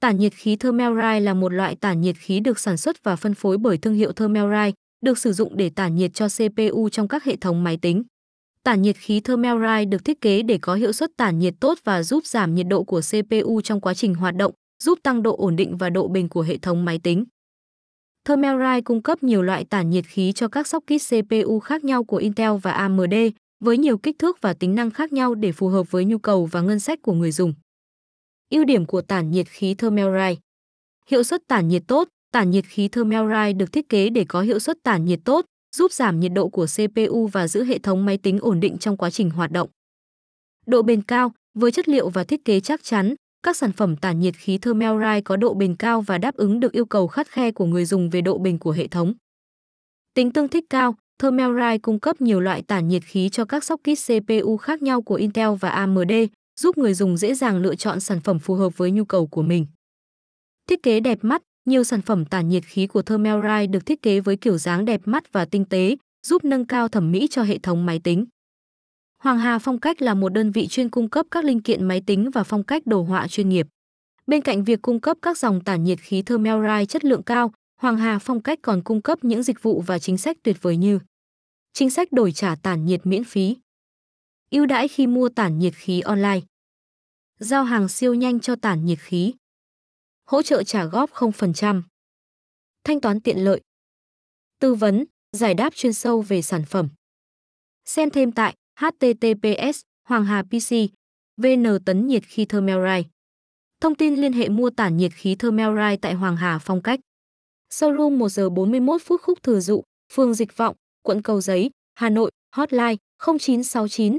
Tản nhiệt khí Thermalright là một loại tản nhiệt khí được sản xuất và phân phối bởi thương hiệu Thermalright, được sử dụng để tản nhiệt cho CPU trong các hệ thống máy tính. Tản nhiệt khí Thermalright được thiết kế để có hiệu suất tản nhiệt tốt và giúp giảm nhiệt độ của CPU trong quá trình hoạt động, giúp tăng độ ổn định và độ bền của hệ thống máy tính. Thermalright cung cấp nhiều loại tản nhiệt khí cho các socket CPU khác nhau của Intel và AMD, với nhiều kích thước và tính năng khác nhau để phù hợp với nhu cầu và ngân sách của người dùng. Ưu điểm của tản nhiệt khí Thermalright Hiệu suất tản nhiệt tốt, tản nhiệt khí Thermalright được thiết kế để có hiệu suất tản nhiệt tốt, giúp giảm nhiệt độ của CPU và giữ hệ thống máy tính ổn định trong quá trình hoạt động. Độ bền cao, với chất liệu và thiết kế chắc chắn, các sản phẩm tản nhiệt khí Thermalright có độ bền cao và đáp ứng được yêu cầu khắt khe của người dùng về độ bền của hệ thống. Tính tương thích cao, Thermalright cung cấp nhiều loại tản nhiệt khí cho các socket CPU khác nhau của Intel và AMD, giúp người dùng dễ dàng lựa chọn sản phẩm phù hợp với nhu cầu của mình. Thiết kế đẹp mắt, nhiều sản phẩm tản nhiệt khí của Thermalright được thiết kế với kiểu dáng đẹp mắt và tinh tế, giúp nâng cao thẩm mỹ cho hệ thống máy tính. Hoàng Hà Phong cách là một đơn vị chuyên cung cấp các linh kiện máy tính và phong cách đồ họa chuyên nghiệp. Bên cạnh việc cung cấp các dòng tản nhiệt khí Thermalright chất lượng cao, Hoàng Hà Phong cách còn cung cấp những dịch vụ và chính sách tuyệt vời như Chính sách đổi trả tản nhiệt miễn phí ưu đãi khi mua tản nhiệt khí online. Giao hàng siêu nhanh cho tản nhiệt khí. Hỗ trợ trả góp 0%. Thanh toán tiện lợi. Tư vấn, giải đáp chuyên sâu về sản phẩm. Xem thêm tại https hoàng hà pc vn tấn nhiệt khí thermalright thông tin liên hệ mua tản nhiệt khí thermalright tại hoàng hà phong cách showroom 1 giờ 41 phút khúc thừa dụ phường dịch vọng quận cầu giấy hà nội hotline 0969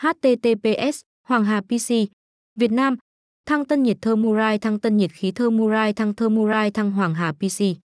https Hoàng Hà PC, Việt Nam, Thăng tân nhiệt thơ Murai, thăng tân nhiệt khí thơ Murai, thăng thơ Murai, thăng Hoàng Hà PC.